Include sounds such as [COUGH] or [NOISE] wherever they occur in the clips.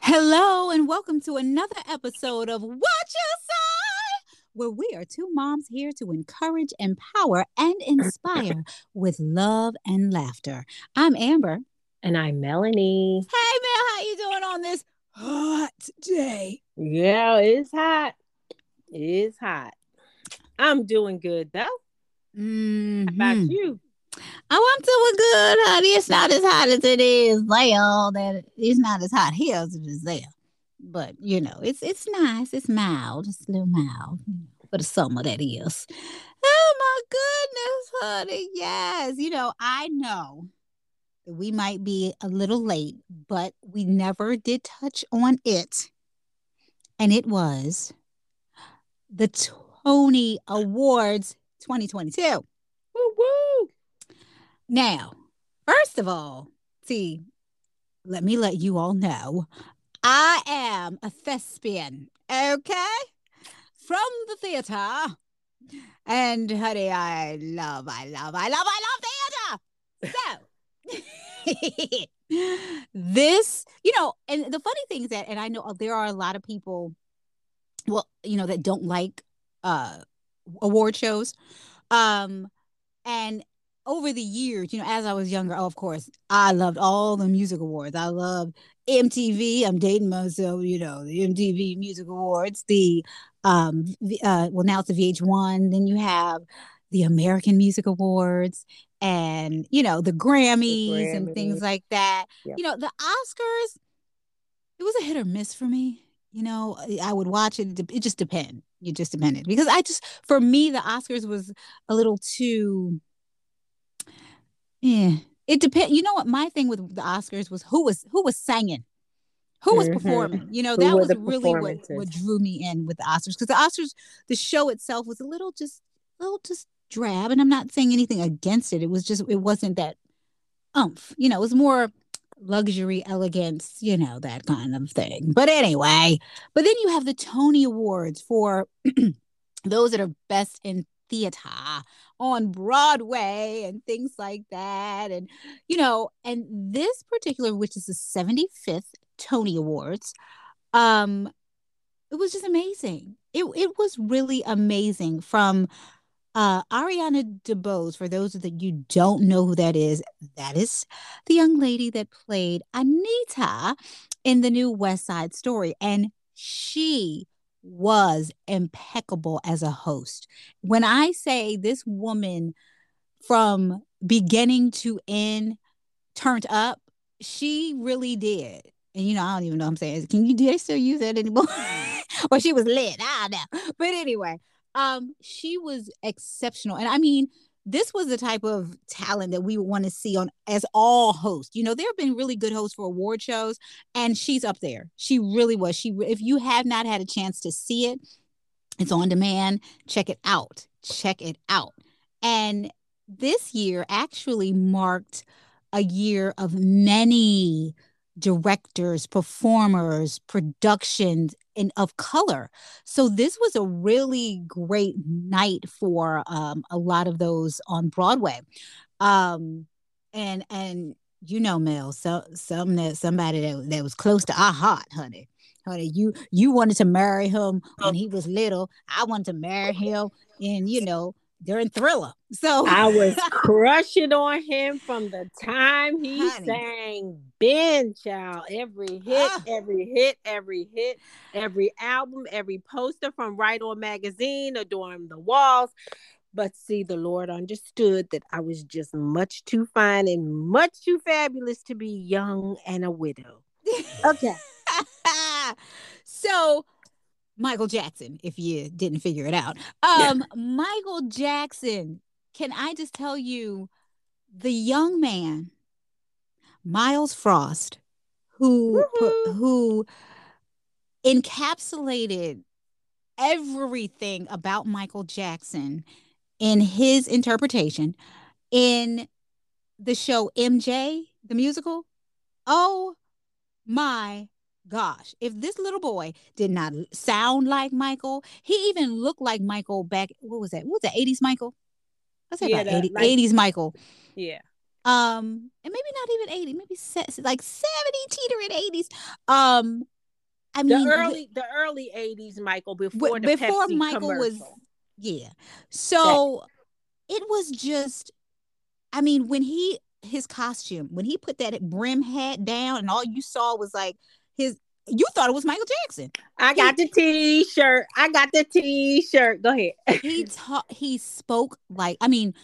Hello, and welcome to another episode of What You Say, where we are two moms here to encourage, empower, and inspire [LAUGHS] with love and laughter. I'm Amber. And I'm Melanie. Hey, Mel, how you doing on this hot day? Yeah, it's hot. It's hot. I'm doing good though. Mm-hmm. How about you? Oh, I'm doing good, honey. It's not as hot as it is there. That it's not as hot here as it is there. But you know, it's it's nice. It's mild. It's a little mild for the summer. That is. Oh my goodness, honey. Yes. You know, I know that we might be a little late, but we never did touch on it, and it was the Tony Awards 2022. Woo woo. Now, first of all, see, let me let you all know I am a thespian, okay? From the theater. And honey, I love, I love, I love, I love theater. So [LAUGHS] this, you know, and the funny thing is that, and I know there are a lot of people, well, you know, that don't like uh award shows. Um, and over the years, you know, as I was younger, oh, of course, I loved all the music awards. I loved MTV. I'm dating myself, you know, the MTV Music Awards. The um, uh, well, now it's the VH1. Then you have the American Music Awards, and you know the Grammys, the Grammys. and things like that. Yep. You know, the Oscars. It was a hit or miss for me. You know, I would watch it. It just depend. It just depended because I just, for me, the Oscars was a little too yeah, it depends. You know what? My thing with the Oscars was who was who was singing, who was mm-hmm. performing. You know, who that was really what what drew me in with the Oscars because the Oscars, the show itself was a little just, a little just drab, and I'm not saying anything against it. It was just, it wasn't that umph. You know, it was more luxury, elegance, you know, that kind of thing. But anyway, but then you have the Tony Awards for [CLEARS THROAT] those that are best in theater on Broadway and things like that. And, you know, and this particular, which is the 75th Tony Awards, um, it was just amazing. It, it was really amazing from uh, Ariana DeBose, for those that you don't know who that is, that is the young lady that played Anita in the new West Side Story. And she was impeccable as a host. When I say this woman from beginning to end turned up, she really did. And you know, I don't even know what I'm saying. Can you do they still use that anymore? [LAUGHS] well, she was lit. I don't know. But anyway, um, she was exceptional. And I mean, this was the type of talent that we want to see on as all hosts. You know, there have been really good hosts for award shows, and she's up there. She really was. She, if you have not had a chance to see it, it's on demand. Check it out. Check it out. And this year actually marked a year of many directors, performers, productions, and of color. So this was a really great night for um, a lot of those on Broadway. Um, and and you know, Mel, so some that somebody that, that was close to our heart, honey. Honey, you you wanted to marry him when he was little. I wanted to marry him, and you know, during Thriller. So I was [LAUGHS] crushing on him from the time he Honey. sang Ben Child. Every hit, ah. every hit, every hit, every album, every poster from Right On Magazine, Adorn the Walls. But see, the Lord understood that I was just much too fine and much too fabulous to be young and a widow. [LAUGHS] Okay. so Michael Jackson, if you didn't figure it out. Um, yeah. Michael Jackson, can I just tell you, the young man, Myles Frost, who who encapsulated everything about Michael Jackson in his interpretation in the show MJ, the musical. Oh my gosh, if this little boy did not sound like Michael, he even looked like Michael back. What was that? What was that? 80s Michael? I say yeah, about 80, like, 80s Michael. Yeah. Um, and maybe not even 80, maybe like 70 teetering 80s. Um, I mean the early the early 80s Michael before the before Pepsi Michael commercial. was yeah. So that, it was just I mean, when he his costume, when he put that brim hat down and all you saw was like his you thought it was Michael Jackson. I got he, the t-shirt. I got the t-shirt. Go ahead. [LAUGHS] he taught he spoke like I mean,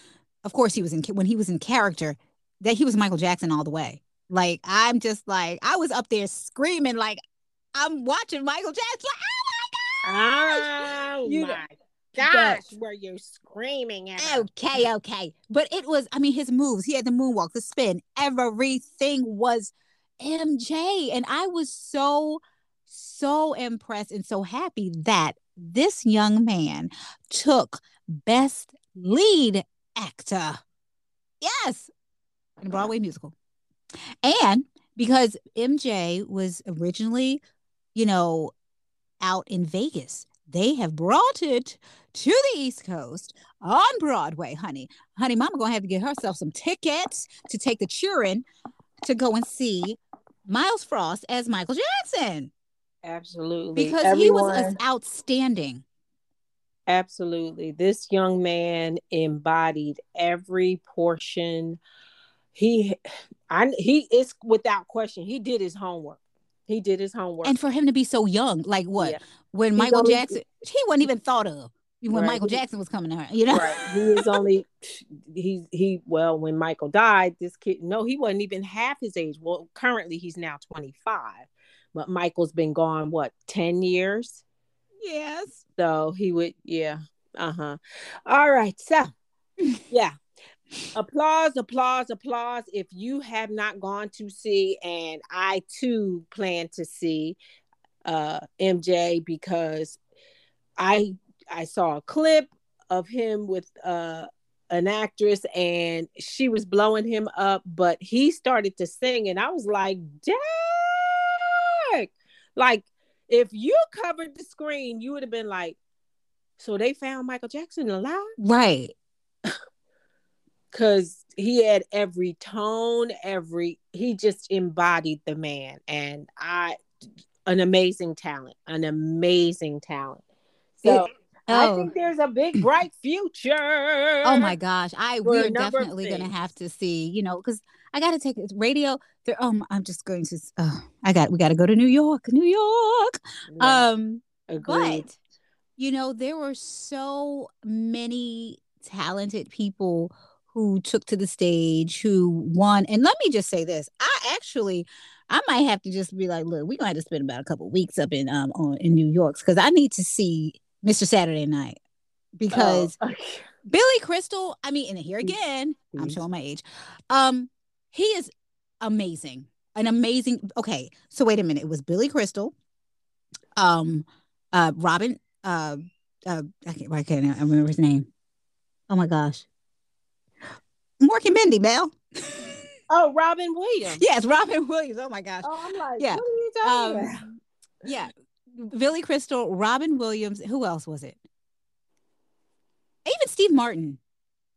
of course he was in when he was in character that he was Michael Jackson all the way. Like I'm just like I was up there screaming like I'm watching Michael Jackson. oh my gosh! Oh you my gosh, but, were you screaming at Okay, okay. But it was, I mean, his moves, he had the moonwalk, the spin, everything was MJ. And I was so, so impressed and so happy that this young man took best lead actor. Yes, in a Broadway musical. And because MJ was originally, you know, out in Vegas, they have brought it to the East Coast on Broadway, honey. Honey, mama gonna have to get herself some tickets to take the children to go and see Myles Frost as Michael Jackson. Absolutely. Because Everyone, he was outstanding. Absolutely. This young man embodied every portion. He I he is without question. He did his homework. He did his homework. And for him to be so young, like what? Yeah. When Michael Jackson, he wasn't even thought of when right. Michael Jackson was coming to her, you know? Right. He is only he's he well, when Michael died, this kid no, he wasn't even half his age. Well, currently he's now 25. But Michael's been gone what, 10 years? Yes. So he would, yeah. Uh-huh. All right. So [LAUGHS] yeah applause, applause, applause. If you have not gone to see, and I too plan to see uh MJ because I I saw a clip of him with uh an actress and she was blowing him up, but he started to sing, and I was like, dang! Like, if you covered the screen, you would have been like, so they found Michael Jackson alive? Right [LAUGHS] because he had every tone, every he just embodied the man, and I an amazing talent, an amazing talent. So. It, oh. I think there's a big bright future. Oh my gosh. I we're definitely gonna have to see, you know, because I gotta take it radio. There um I'm just going to Oh, I got we gotta go to New York, New York. Yeah. Um Agreed. but you know, there were so many talented people who took to the stage, who won. And let me just say this: I actually, I might have to just be like, look, we're gonna have to spend about a couple weeks up in um on in New York because I need to see Mr. Saturday Night because oh. Billy Crystal. I mean, and here again, I'm showing my age. Um, he is amazing, an amazing. Okay, so wait a minute. It was Billy Crystal, um, uh, Robin, uh, uh, I can't, I can't I remember his name. Oh my gosh. Mork and Mindy, Mel. [LAUGHS] oh, Robin Williams. Yes, Robin Williams. Oh my gosh. Oh, I'm like, yeah. what are you talking um, about? Yeah. Billy Crystal, Robin Williams. Who else was it? Even Steve Martin.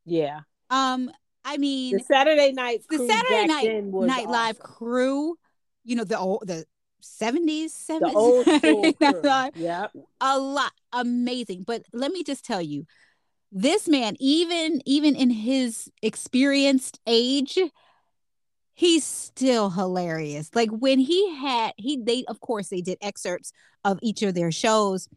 Yeah. Um, I mean the Saturday night the Saturday night night awesome. live crew, you know, the old the 70s, 70s. The old. [LAUGHS] Yeah. A lot amazing. But let me just tell you, this man even even in his experienced age he's still hilarious. Like when he had he they of course they did excerpts of each of their shows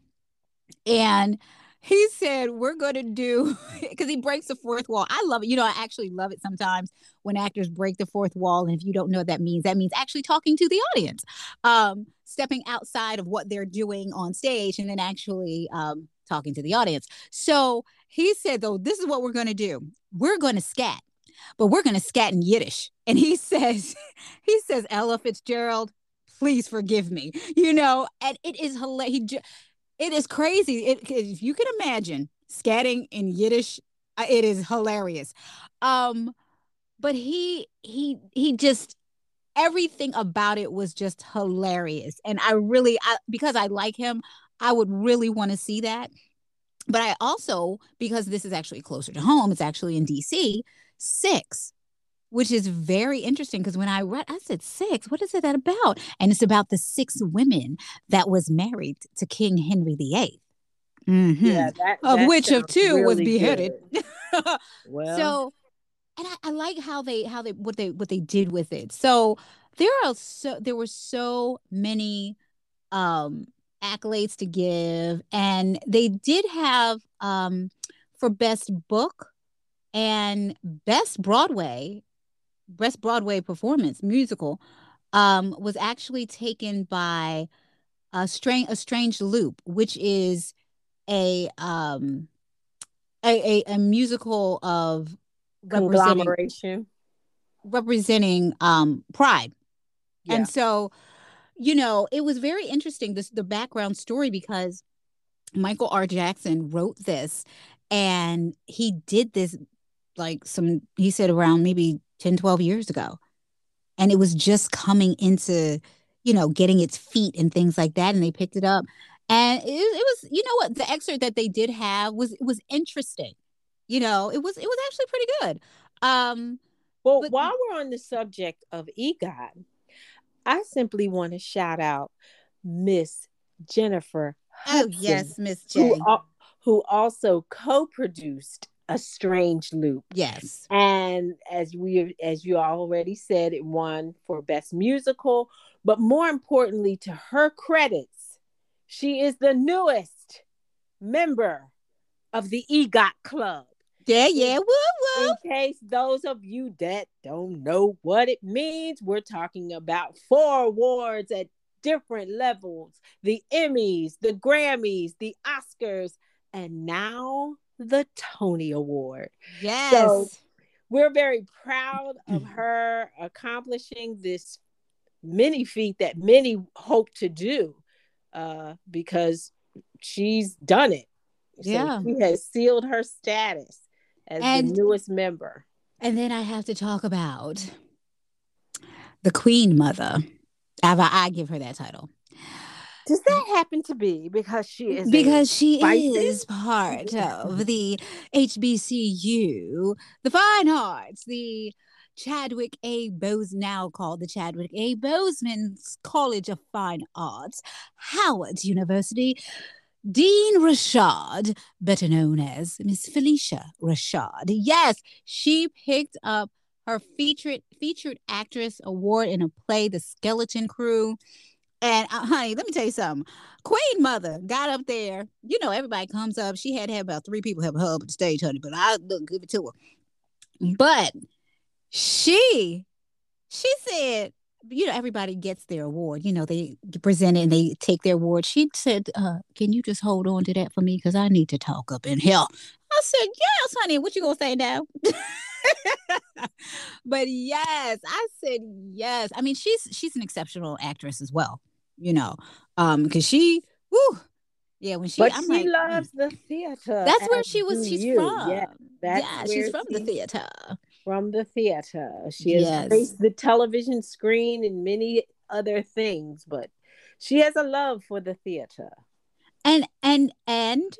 and he said we're going to do [LAUGHS] because he breaks the fourth wall. I love it. You know i actually love it sometimes when actors break the fourth wall and if you don't know what that means that means actually talking to the audience um stepping outside of what they're doing on stage and then actually um talking to the audience. So he said, though, this is what we're going to do. We're going to scat, but we're going to scat in Yiddish. And he [LAUGHS] says, he says, Ella Fitzgerald, please forgive me. You know, and it is hilarious. It is crazy. It, if you can imagine scatting in Yiddish, uh, it is hilarious. Um, but he he he just everything about it was just hilarious. And I really, I, because I like him, I would really want to see that. But I also, because this is actually closer to home, it's actually in DC, six, which is very interesting because when I read, I said six, what is it that about? And it's about the six women that was married to King Henry VIII. Mm-hmm. Yeah, that, of which of two really was beheaded. [LAUGHS] well, so and I, I like how they how they what they what they did with it. So there are so there were so many um accolades to give and they did have um for best book and best broadway best broadway performance musical um was actually taken by a strange a strange loop which is a um a, a, a musical of conglomeration. representing um pride. Yeah. and so you know it was very interesting this the background story because michael r. Jackson wrote this and he did this like some he said around maybe 10 12 years ago and it was just coming into you know getting its feet and things like that and they picked it up and it, it was you know what the excerpt that they did have was was interesting you know, it was it was actually pretty good. Um well, but, while we're on the subject of EGOT, I simply want to shout out Miss Jennifer. Hudson, oh yes, Miss J. Who, who also co-produced a strange loop. Yes. And as we as you already said it won for best musical but more importantly to her credits she is the newest member of the egot club. Yeah, yeah, woo woo. In case those of you that don't know what it means, we're talking about four awards at different levels the Emmys, the Grammys, the Oscars, and now the Tony Award. Yes. So we're very proud of her accomplishing this many feat that many hope to do uh, because she's done it. So yeah. She has sealed her status as and, the newest member. And then I have to talk about the Queen Mother. I, I give her that title. Does that happen to be because she is because she is part [LAUGHS] of the HBCU, the Fine Arts, the Chadwick A. Boseman, now called the Chadwick A. Boseman College of Fine Arts, Howard University, Dean Rashad, better known as Miss Phylicia Rashad. Yes, she picked up her featured featured actress award in a play, The Skeleton Crew. And uh, honey, let me tell you something. Queen Mother got up there. You know, everybody comes up. She had to have about three people help her up the stage, honey. But I look give it to her. But she, she said, you know, everybody gets their award. You know, they present it and they take their award. She said, uh, "Can you just hold on to that for me because I need to talk up in here." I said, "Yes, honey. What you gonna say now?" [LAUGHS] but yes, I said yes. I mean, she's she's an exceptional actress as well. You know, um, because she, woo, yeah, when she, but I'm she like, loves mm. the theater. That's where she was. She's you. from. Yeah, yeah she's from the theater from the theater. She has yes. graced the television screen and many other things, but she has a love for the theater. And and and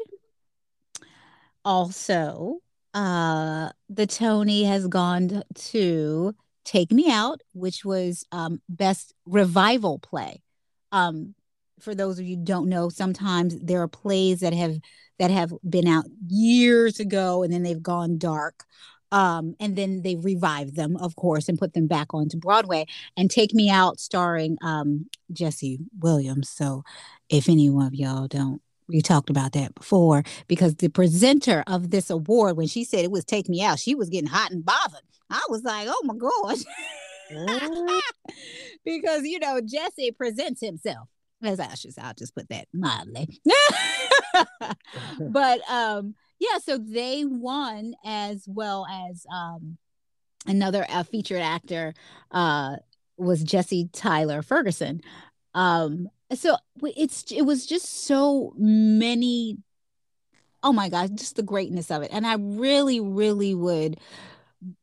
also uh the Tony has gone to Take Me Out, which was um best revival play. Um for those of you don't know, sometimes there are plays that have that have been out years ago and then they've gone dark um, and then they revived them, of course, and put them back onto Broadway. And Take Me Out, starring um, Jesse Williams. So, if any one of y'all don't, we talked about that before because the presenter of this award, when she said it was Take Me Out, she was getting hot and bothered. I was like, oh my gosh. [LAUGHS] [LAUGHS] because you know Jesse presents himself as Ashes. I'll just put that mildly. [LAUGHS] but um, yeah, so they won as well as um, another uh, featured actor uh, was Jesse Tyler Ferguson. Um, so it's it was just so many. Oh my God, just the greatness of it, and I really, really would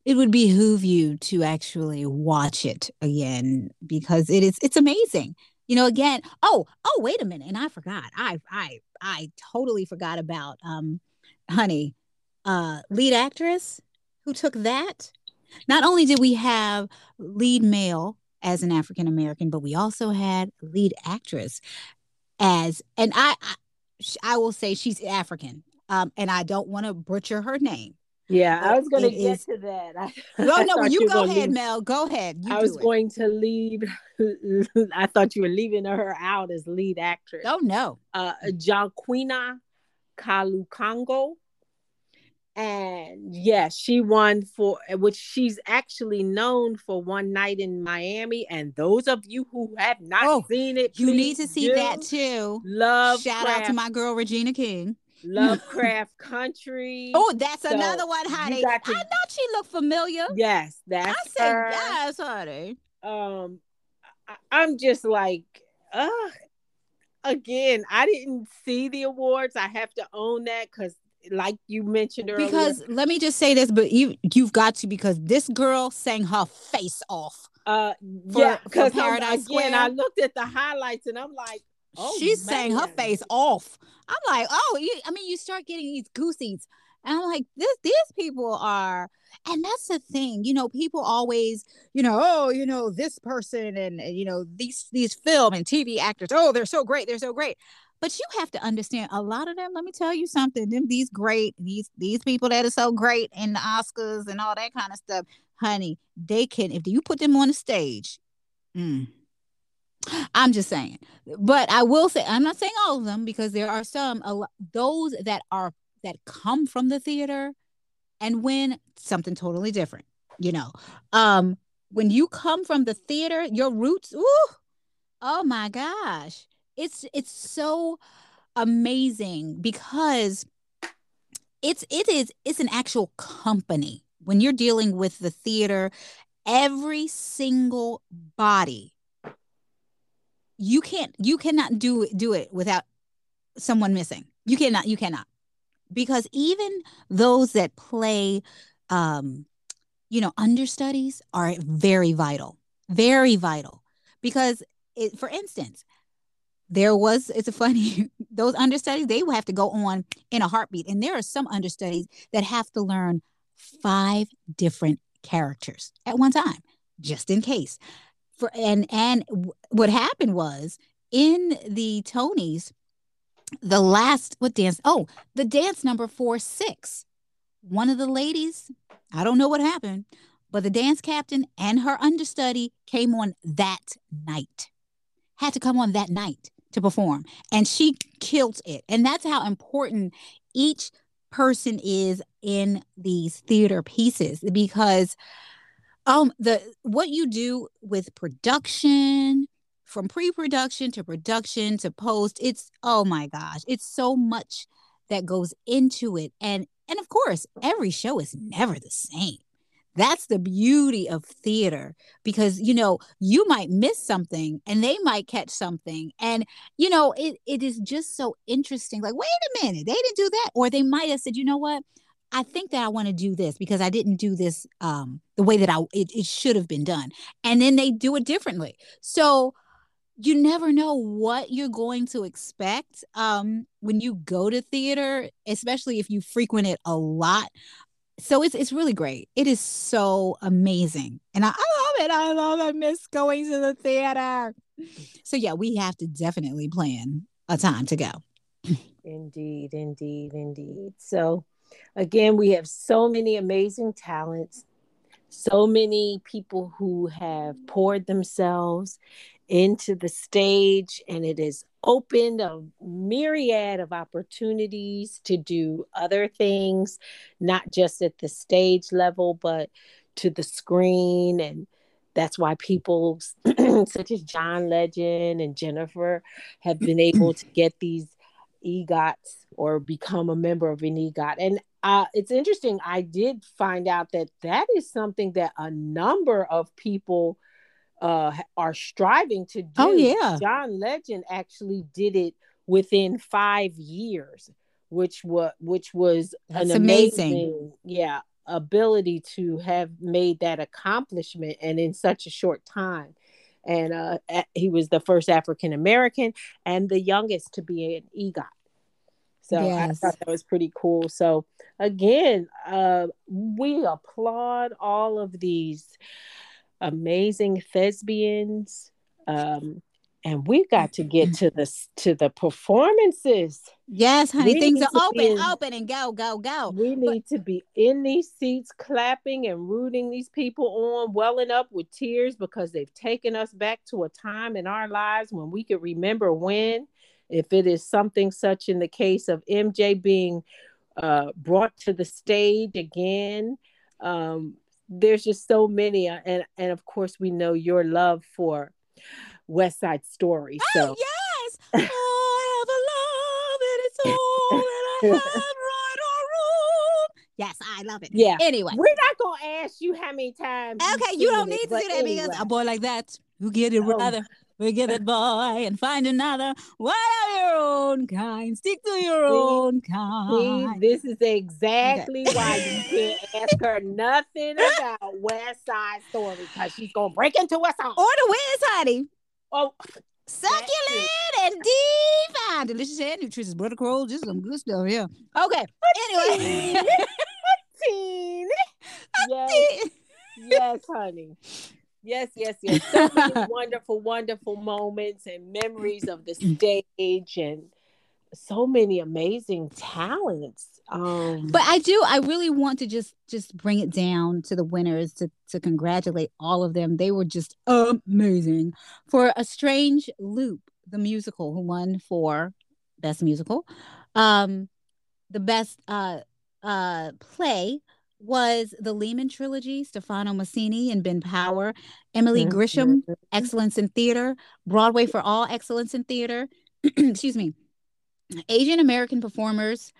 it would behoove you to actually watch it again because it is it's amazing. You know, again, oh, oh, wait a minute. And I forgot. I I I totally forgot about um honey, uh lead actress who took that. Not only did we have lead male as an African American, but we also had lead actress as and I, I I will say she's African. Um, and I don't want to butcher her name. Yeah, I was going to get is... to that. [LAUGHS] I, no, no, you go ahead, leave... Mel. Go ahead. You I was going to leave. [LAUGHS] I thought you were leaving her out as lead actress. Oh no, uh, Joaquina Kalukango and yes, she won for which she's actually known for one night in Miami. And those of you who have not oh, seen it, you need to see that too. Love, shout out to my girl Regina King. Lovecraft [LAUGHS] Country. Oh, that's so another one, honey. To, I thought she looked familiar. Yes, that's I said her. yes, honey. Um, I, am just like, uh again, I didn't see the awards. I have to own that because like you mentioned earlier. Because let me just say this, but you you've got to because this girl sang her face off. Uh, for, yeah, because again, Square. I looked at the highlights and I'm like, oh, she sang her face off. I'm like, oh, you, I mean, you start getting these goosies, and I'm like, this these people are. And that's the thing, you know, people always, you know, oh, you know, this person and, and you know, these these film and TV actors, oh, they're so great, they're so great. But you have to understand a lot of them. Let me tell you something. Them these great these these people that are so great in the Oscars and all that kind of stuff, honey. They can if you put them on the stage. Mm, I'm just saying. But I will say I'm not saying all of them because there are some those that are that come from the theater and win something totally different. You know, um, when you come from the theater, your roots. Ooh, oh my gosh it's it's so amazing because it's it is it's an actual company when you're dealing with the theater every single body you can't you cannot do do it without someone missing. You cannot you cannot. Because even those that play um you know understudies are very vital very vital. Because it, for instance there was it's a funny [LAUGHS] those understudies they will have to go on in a heartbeat. And there are some understudies that have to learn five different characters at one time just in case for and and what happened was in the tonys the last what dance oh the dance number four six one of the ladies i don't know what happened but the dance captain and her understudy came on that night had to come on that night to perform and she killed it. And that's how important each person is in these theater pieces because um the what you do with production from pre-production to production to post it's oh my gosh it's so much that goes into it. And and of course every show is never the same. That's the beauty of theater because you know you might miss something and they might catch something. And you know it, it is just so interesting. Like wait a minute they didn't do that. Or they might have said you know what i think that i want to do this because i didn't do this um the way that i it, it should have been done and then they do it differently so you never know what you're going to expect um, when you go to theater, especially if you frequent it a lot so it's it's really great. It is so amazing, and I, I love it. I love. I miss going to the theater. So yeah, we have to definitely plan a time to go. Indeed, indeed, indeed. So again, we have so many amazing talents, so many people who have poured themselves into the stage, and it has opened a myriad of opportunities to do other things, not just at the stage level, but to the screen. And that's why people [CLEARS THROAT] such as John Legend and Jennifer have been able to get these EGOTs or become a member of an EGOT. And uh, it's interesting. I did find out that that is something that a number of people uh are striving to oh, do. Oh yeah. John Legend actually did it within 5 years, which was which was That's an amazing, amazing yeah, ability to have made that accomplishment and in such a short time and uh, he was the first African American and the youngest to be an EGOT. So yes. I thought that was pretty cool. So again, uh, we applaud all of these amazing thespians. Um, and we got to get to the to the performances. Yes, honey, we things are open, in, open, and go, go, go. We need but, to be in these seats, clapping and rooting these people on, welling up with tears because they've taken us back to a time in our lives when we could remember when. If it is something such in the case of MJ being uh, brought to the stage again, um, there's just so many, uh, and and of course we know your love for West Side Story. Oh, so yes, [LAUGHS] oh, I have a love and it's all that I [LAUGHS] have right or wrong. Yes, I love it. Yeah. Anyway, we're not gonna ask you how many times. Okay, you don't need it, to do that anyway. because a boy like that, you get it, brother. Oh. Forget it, boy, and find another one of your own kind. Stick to your see, own kind. See, this is exactly okay. why you can't [LAUGHS] ask her nothing about West Side Story because she's gonna break into a song. Or the Wiz, honey. Oh, succulent and divine, delicious and nutritious butter roll, just some good stuff. Yeah. Okay. Anyway. [LAUGHS] yes. yes, honey. Yes, yes, [LAUGHS] yes. So many wonderful, wonderful moments and memories of the stage and so many amazing talents. Um, but I do, I really want to just just bring it down to the winners to to congratulate all of them. They were just amazing. For a strange loop, the musical who won for best musical, um, the best uh uh play was the Lehman trilogy, Stefano Massini and Ben Power, Emily mm-hmm. Grishman, Excellence in Theater, Broadway for All, Excellence in Theater, [CLEARS THROAT] excuse me, Asian American performers,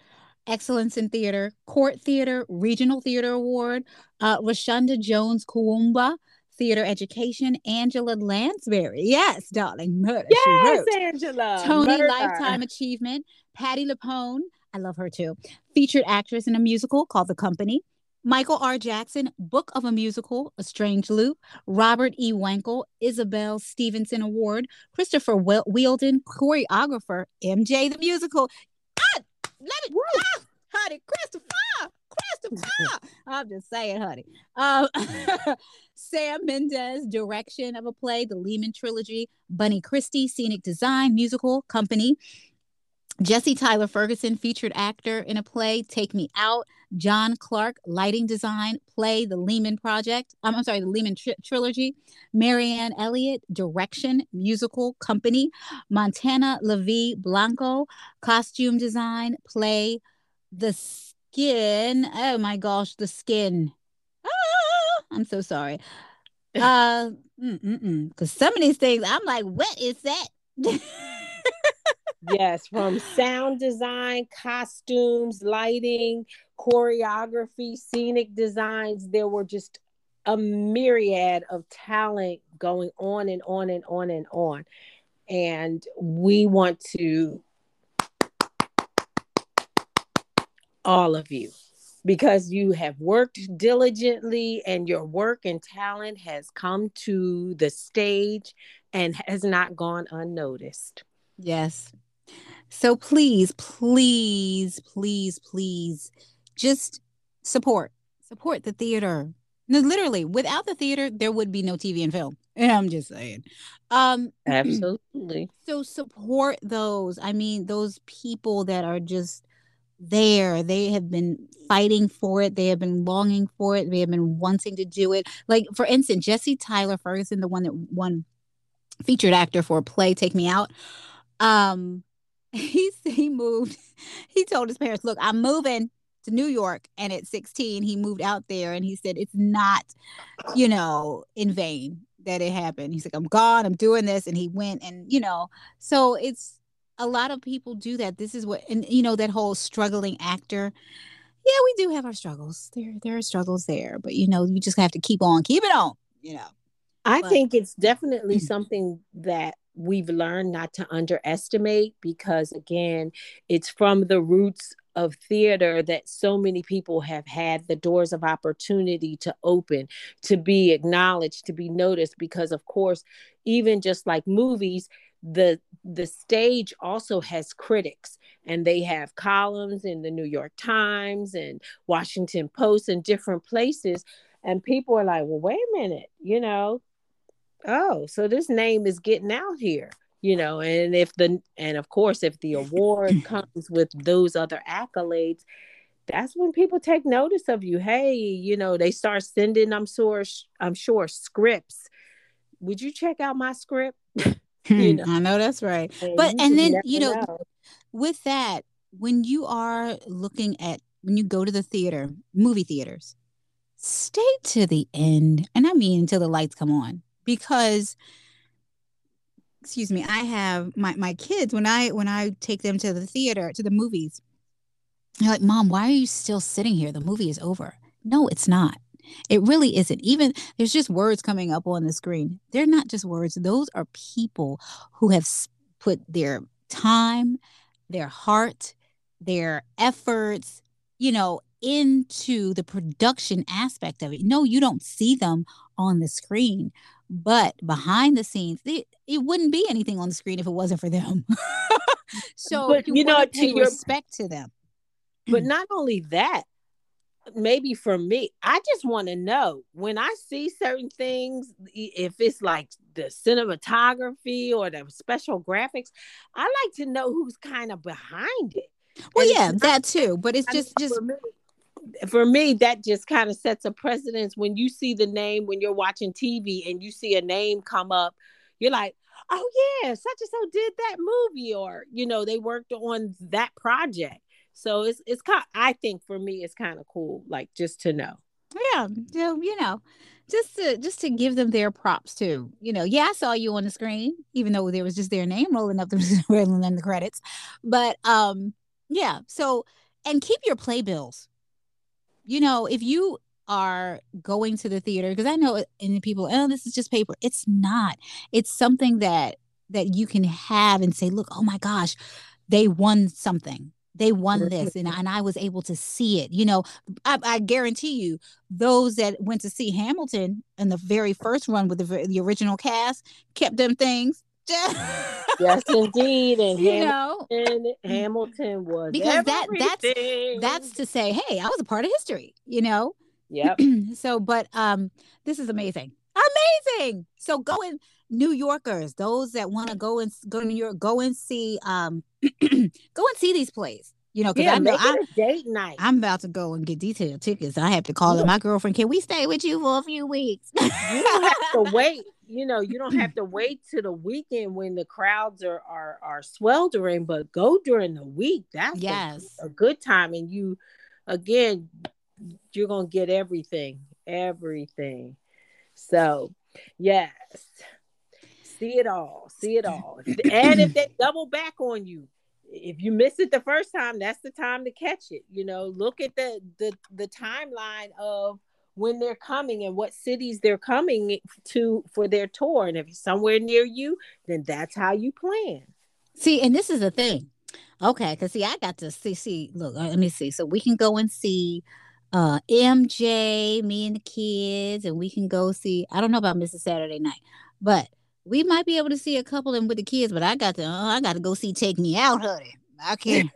Excellence in Theater, Court Theater, Regional Theater Award, uh, Rashonda Jones Kuumba, Theater Education, Angela Lansbury. Yes, darling. Murder. Yes, Angela. Tony Murder. Lifetime Achievement, Patti LuPone. I love her too. Featured actress in a musical called The Company. Michael R. Jackson, Book of a Musical, A Strange Loop, Robert E. Wankel, Isabelle Stevenson Award, Christopher Wheeldon, choreographer, MJ the Musical. Ah, let ah, honey, Christopher, Christopher. I'm just saying, honey. Um, [LAUGHS] Sam Mendes, direction of a play, the Lehman Trilogy, Bunny Christie, scenic design, musical, company. Jesse Tyler Ferguson, featured actor in a play, Take Me Out. Jon Clark, lighting design, play, The Lehman Project. Um, I'm sorry, The Lehman tri- Trilogy. Marianne Elliott, direction, musical, company. Montana Levi Blanco, costume design, play, The Skin. Oh my gosh, The Skin. Ah, I'm so sorry. [LAUGHS] Uh, because some of these things, I'm like, what is that? [LAUGHS] yes, from sound design, costumes, lighting, choreography, scenic designs. There were just a myriad of talent going on and on and on and on. And we want to all of you because you have worked diligently and your work and talent has come to the stage and has not gone unnoticed. Yes. So please, please, please, please just support, support the theater. No, literally, without the theater, there would be no TV and film. And [LAUGHS] I'm just saying. Um absolutely. [CLEARS THROAT] So support those. I mean, those people that are just there. They have been fighting for it. They have been longing for it. They have been wanting to do it. Like, for instance, Jesse Tyler Ferguson, the one that won featured actor for a play, Take Me Out. Um, he [LAUGHS] he moved. He told his parents, "Look, I'm moving to New York." And at 16, he moved out there, and he said, "It's not, you know, in vain that it happened." He's like, "I'm gone. I'm doing this," and he went, and you know, so it's a lot of people do that. This is what, and you know, that whole struggling actor. Yeah, we do have our struggles. There, there are struggles there, but you know, you just have to keep on, keep it on. You know. I but, think it's definitely mm. something that we've learned not to underestimate because again it's from the roots of theater that so many people have had the doors of opportunity to open, to be acknowledged, to be noticed because of course, even just like movies, the the stage also has critics and they have columns in the New York Times and Washington Post and different places. And people are like, "Well, wait a minute, you know, oh, so this name is getting out here." you know and if the and of course if the award [CLEARS THROAT] comes with those other accolades that's when people take notice of you. Hey you know they start sending i'm sure i'm sure scripts. Would you check out my script? [LAUGHS] You hmm, know? i know that's right. And but and then you know, know. with that when you are looking at when you go to the theater movie theaters stay to the end and i mean until the lights come on because excuse me i have my my kids when i when i take them to the theater to the movies they're like mom why are you still sitting here? The movie is over. No it's not. It really isn't. Even there's just words coming up on the screen. They're not just words. Those are people who have put their time their heart their efforts you know into the production aspect of it. No you don't see them on the screen but behind the scenes they, it wouldn't be anything on the screen if it wasn't for them. [LAUGHS] So but, you, you know to your respect to them. But mm. not only that maybe for me i just want to know when i see certain things if it's like the cinematography or the special graphics i like to know who's kind of behind it. Well and yeah that too but it's just just for me, that just kind of sets a precedence when you see the name when you're watching TV and you see a name come up, you're like, oh yeah, such and so did that movie, or you know, they worked on that project. So it's it's kind. I think for me, it's kind of cool, like just to know. Yeah, so you know, just to just to give them their props too. You know, yeah, I saw you on the screen, even though there was just their name rolling up the [LAUGHS] rolling in the credits. But um, yeah. So and keep your playbills you know, if you are going to the theater, because I know uh, and people, oh, this is just paper. It's not. It's something that that you can have and say, look, oh my gosh, they won something. They won this, and, and I was able to see it. You know, I, I guarantee you, those that went to see Hamilton in the very first run with the, the original cast kept them things yes, indeed, and [LAUGHS] you Hamilton, know, Hamilton was because that that's that's to say, hey, I was a part of history. You know. Yep. [CLEARS THROAT] so, but um, this is amazing, amazing. So, go in, New Yorkers, those that want to go and go to New York, go and see um, [CLEARS THROAT] go and see these plays. You know, because yeah, I know I, date night. I'm about to go and get detailed tickets. I have to call yeah. my girlfriend. Can we stay with you for a few weeks? you don't have to [LAUGHS] wait. You know, you don't have to wait to the weekend when the crowds are are are sweltering, but go during the week. That's yes. a, a good time. And you again, you're gonna get everything, everything. So yes. See it all, see it all. and if they double back on you, if you miss it the first time, that's the time to catch it. You know, look at the the the timeline of when they're coming and what cities they're coming to for their tour. And if it's somewhere near you, then that's how you plan. See, and this is the thing. Okay, because see, I got to see see, look, uh, let me see. So we can go and see uh MJ, me and the kids, and we can go see, I don't know about Mrs. Saturday night, but we might be able to see a couple of them with the kids, but I got to, uh, I got to go see Take Me Out, honey. I can't.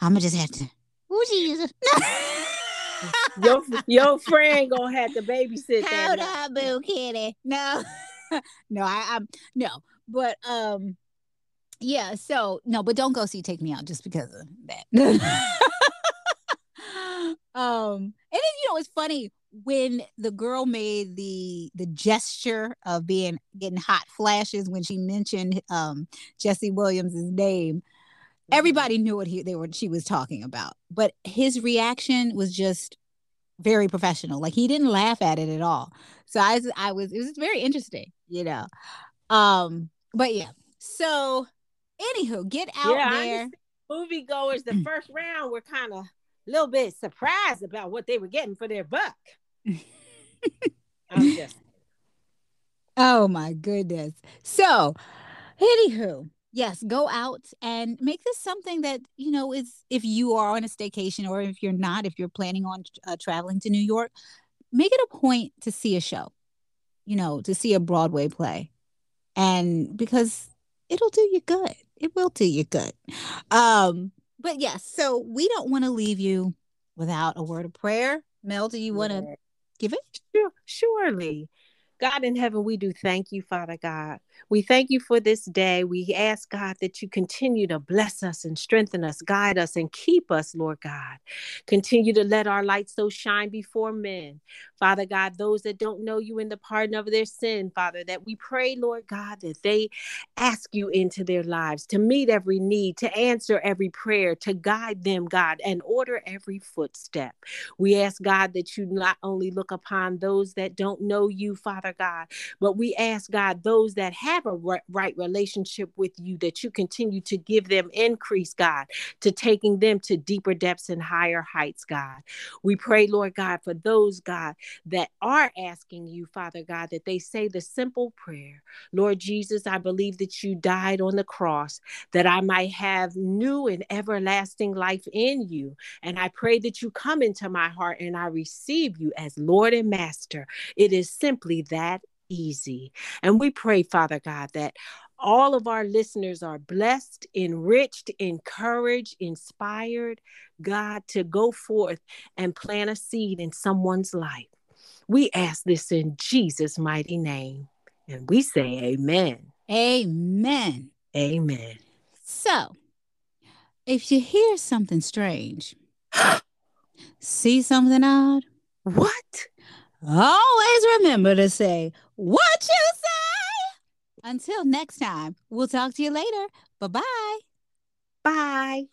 I'm gonna just have to. Who's Jesus? your [LAUGHS] your friend gonna have to babysit. Hold on, boo kitty. No, [LAUGHS] no, I, I'm no, but um, yeah. So no, but don't go see Take Me Out just because of that. [LAUGHS] um, and know it's funny when the girl made the the gesture of being getting hot flashes when she mentioned um Jesse Williams's name, mm-hmm. everybody knew what he they were she was talking about. But his reaction was just very professional. Like he didn't laugh at it at all. So I was I was it was very interesting, you know. Um, but yeah. So anywho, get out yeah, there. Moviegoers, the [CLEARS THROAT] first round were kind of little bit surprised about what they were getting for their buck. [LAUGHS] I'm just. Oh my goodness. So, anywho, yes, go out and make this something that, you know, is if you are on a staycation or if you're not, if you're planning on uh, traveling to New York, make it a point to see a show, you know, to see a Broadway play. And because it'll do you good. It will do you good. Um, but yes, so we don't want to leave you without a word of prayer. Mel, do you want to yeah. give it? Sure, surely. God in heaven, we do thank you, Father God. We thank you for this day. We ask, God, that you continue to bless us and strengthen us, guide us, and keep us, Lord God. Continue to let our light so shine before men. Father God, those that don't know you in the pardon of their sin, Father, that we pray, Lord God, that they ask you into their lives to meet every need, to answer every prayer, to guide them, God, and order every footstep. We ask, God, that you not only look upon those that don't know you, Father God, but we ask, God, those that have a right relationship with you, that you continue to give them increase, God, to taking them to deeper depths and higher heights, God. We pray, Lord God, for those, God, that are asking you, Father God, that they say the simple prayer Lord Jesus, I believe that you died on the cross, that I might have new and everlasting life in you. And I pray that you come into my heart and I receive you as Lord and Master. It is simply that easy. And we pray, Father God, that all of our listeners are blessed, enriched, encouraged, inspired, God, to go forth and plant a seed in someone's life. We ask this in Jesus' mighty name. And we say, Amen. Amen. Amen. So, if you hear something strange, [GASPS] see something odd, what? Always remember to say what you say. Until next time, we'll talk to you later. Bye-bye. Bye.